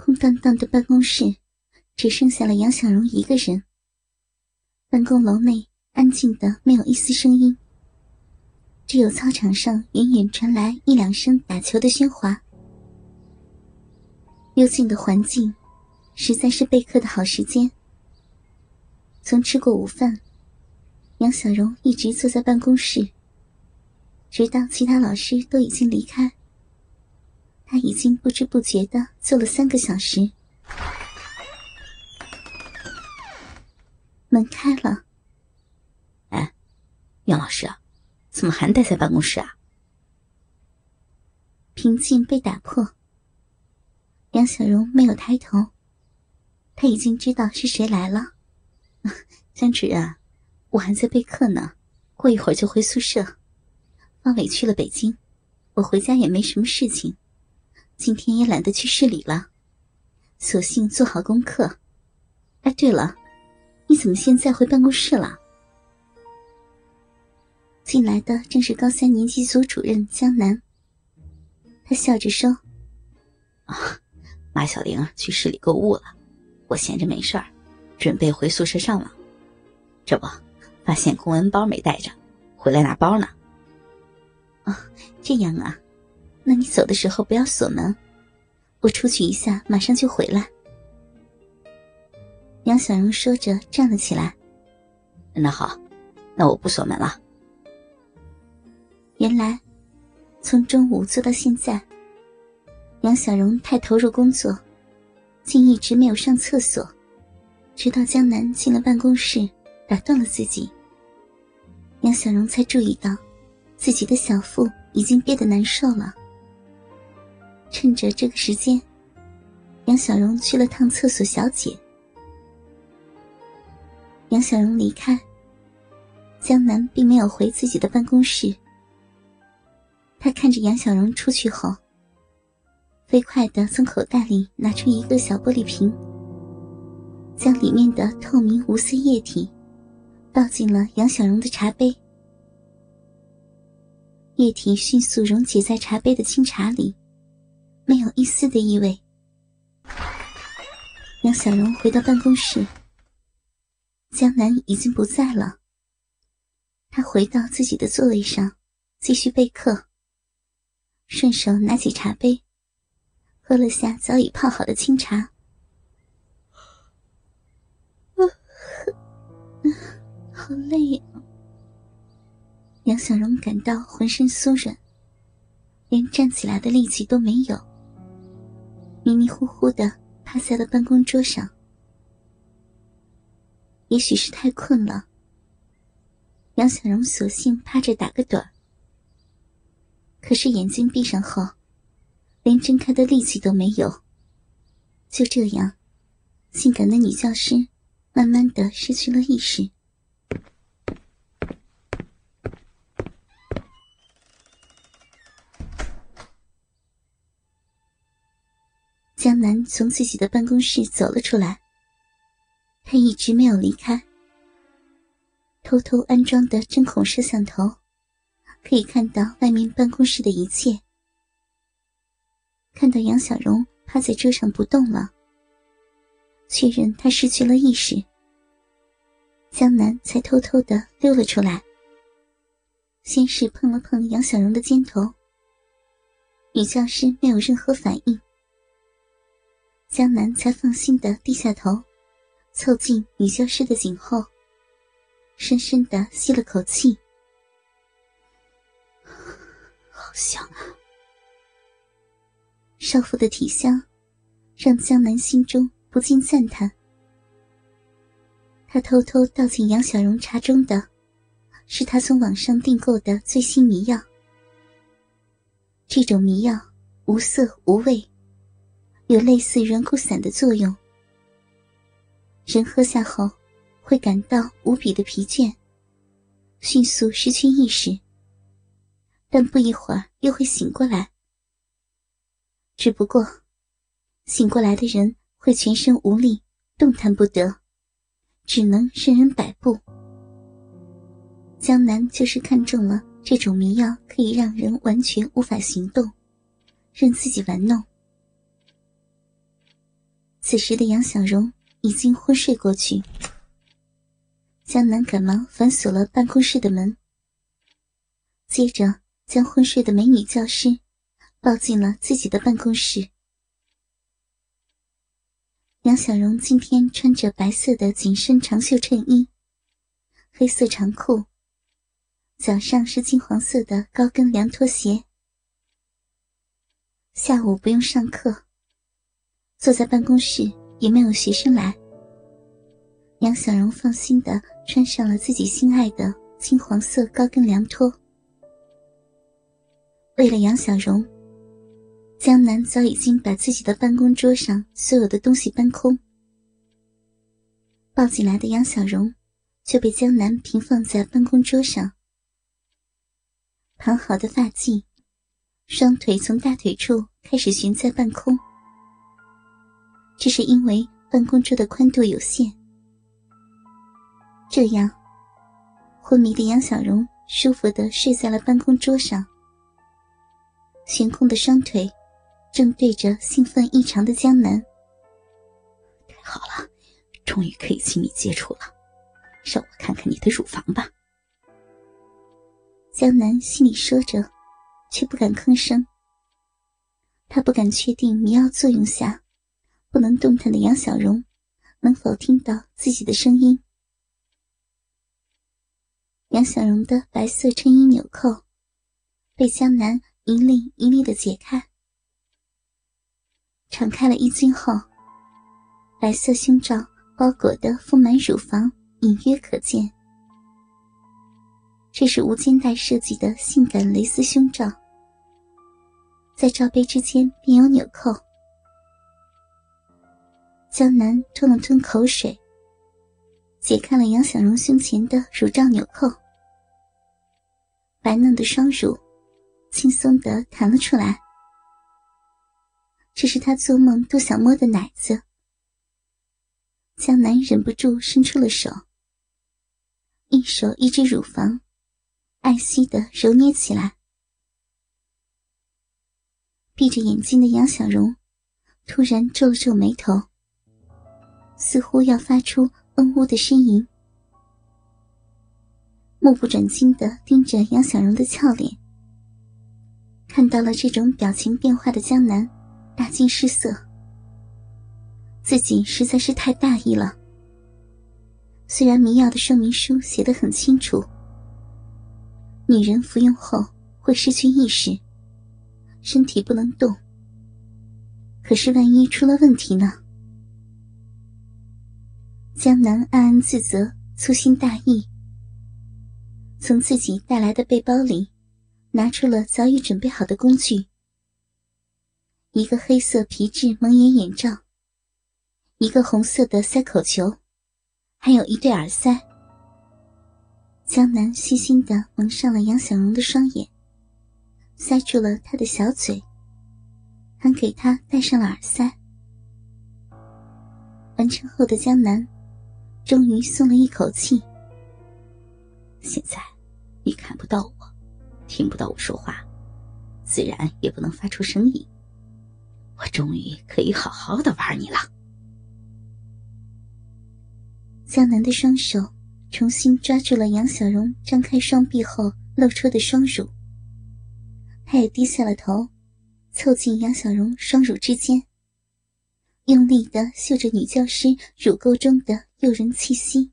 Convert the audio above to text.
空荡荡的办公室，只剩下了杨小荣一个人。办公楼内安静的没有一丝声音，只有操场上远远传来一两声打球的喧哗。幽静的环境，实在是备课的好时间。从吃过午饭，杨小荣一直坐在办公室，直到其他老师都已经离开。他已经不知不觉的坐了三个小时。门开了。哎，杨老师，怎么还待在办公室啊？平静被打破。杨小荣没有抬头，他已经知道是谁来了。江主任，我还在备课呢，过一会儿就回宿舍。方伟去了北京，我回家也没什么事情，今天也懒得去市里了，索性做好功课。哎，对了。你怎么现在回办公室了？进来的正是高三年级组主任江南。他笑着说：“啊，马小玲去市里购物了，我闲着没事儿，准备回宿舍上网。这不，发现公文包没带着，回来拿包呢。哦，这样啊，那你走的时候不要锁门，我出去一下，马上就回来。”杨小荣说着，站了起来。那好，那我不锁门了。原来，从中午做到现在，杨小荣太投入工作，竟一直没有上厕所，直到江南进了办公室，打断了自己。杨小荣才注意到，自己的小腹已经憋得难受了。趁着这个时间，杨小荣去了趟厕所小姐。杨小荣离开，江南并没有回自己的办公室。他看着杨小荣出去后，飞快的从口袋里拿出一个小玻璃瓶，将里面的透明无色液体倒进了杨小荣的茶杯。液体迅速溶解在茶杯的清茶里，没有一丝的异味。杨小荣回到办公室。江南已经不在了。他回到自己的座位上，继续备课。顺手拿起茶杯，喝了下早已泡好的清茶。好累啊！杨小荣感到浑身酥软，连站起来的力气都没有，迷迷糊糊的趴在了办公桌上。也许是太困了，杨小荣索性趴着打个盹儿。可是眼睛闭上后，连睁开的力气都没有。就这样，性感的女教师慢慢的失去了意识。江南从自己的办公室走了出来。他一直没有离开。偷偷安装的针孔摄像头，可以看到外面办公室的一切。看到杨小荣趴在桌上不动了，确认他失去了意识，江南才偷偷的溜了出来。先是碰了碰杨小荣的肩头，女教师没有任何反应，江南才放心的低下头。凑近女教师的颈后，深深的吸了口气，好香啊！少妇的体香，让江南心中不禁赞叹。他偷偷倒进杨小荣茶中的，是他从网上订购的最新迷药。这种迷药无色无味，有类似软骨散的作用。人喝下后，会感到无比的疲倦，迅速失去意识。但不一会儿又会醒过来。只不过，醒过来的人会全身无力，动弹不得，只能任人摆布。江南就是看中了这种迷药，可以让人完全无法行动，任自己玩弄。此时的杨小荣已经昏睡过去。江南赶忙反锁了办公室的门，接着将昏睡的美女教师抱进了自己的办公室。杨小荣今天穿着白色的紧身长袖衬衣，黑色长裤，脚上是金黄色的高跟凉拖鞋。下午不用上课。坐在办公室也没有学生来，杨小荣放心的穿上了自己心爱的金黄色高跟凉拖。为了杨小荣，江南早已经把自己的办公桌上所有的东西搬空。抱进来的杨小荣却被江南平放在办公桌上，盘好的发髻，双腿从大腿处开始悬在半空。这是因为办公桌的宽度有限，这样，昏迷的杨小荣舒服的睡在了办公桌上，悬空的双腿正对着兴奋异常的江南。太好了，终于可以亲密接触了，让我看看你的乳房吧。江南心里说着，却不敢吭声。他不敢确定迷药作用下。不能动弹的杨小荣，能否听到自己的声音？杨小荣的白色衬衣纽扣被江南一粒一粒的解开，敞开了衣襟后，白色胸罩包裹的丰满乳房隐约可见。这是无肩带设计的性感蕾丝胸罩，在罩杯之间便有纽扣。江南吞了吞口水，解开了杨小荣胸前的乳罩纽扣，白嫩的双乳轻松的弹了出来。这是他做梦都想摸的奶子。江南忍不住伸出了手，一手一只乳房，爱惜的揉捏起来。闭着眼睛的杨小荣突然皱了皱眉头。似乎要发出嗯呜的呻吟，目不转睛的盯着杨小荣的俏脸。看到了这种表情变化的江南，大惊失色。自己实在是太大意了。虽然迷药的说明书写得很清楚，女人服用后会失去意识，身体不能动。可是万一出了问题呢？江南暗暗自责，粗心大意。从自己带来的背包里，拿出了早已准备好的工具：一个黑色皮质蒙眼眼罩，一个红色的塞口球，还有一对耳塞。江南细心的蒙上了杨小荣的双眼，塞住了他的小嘴，还给他戴上了耳塞。完成后的江南。终于松了一口气。现在，你看不到我，听不到我说话，自然也不能发出声音。我终于可以好好的玩你了。江南的双手重新抓住了杨小荣张开双臂后露出的双乳，他也低下了头，凑近杨小荣双乳之间。用力的嗅着女教师乳沟中的诱人气息。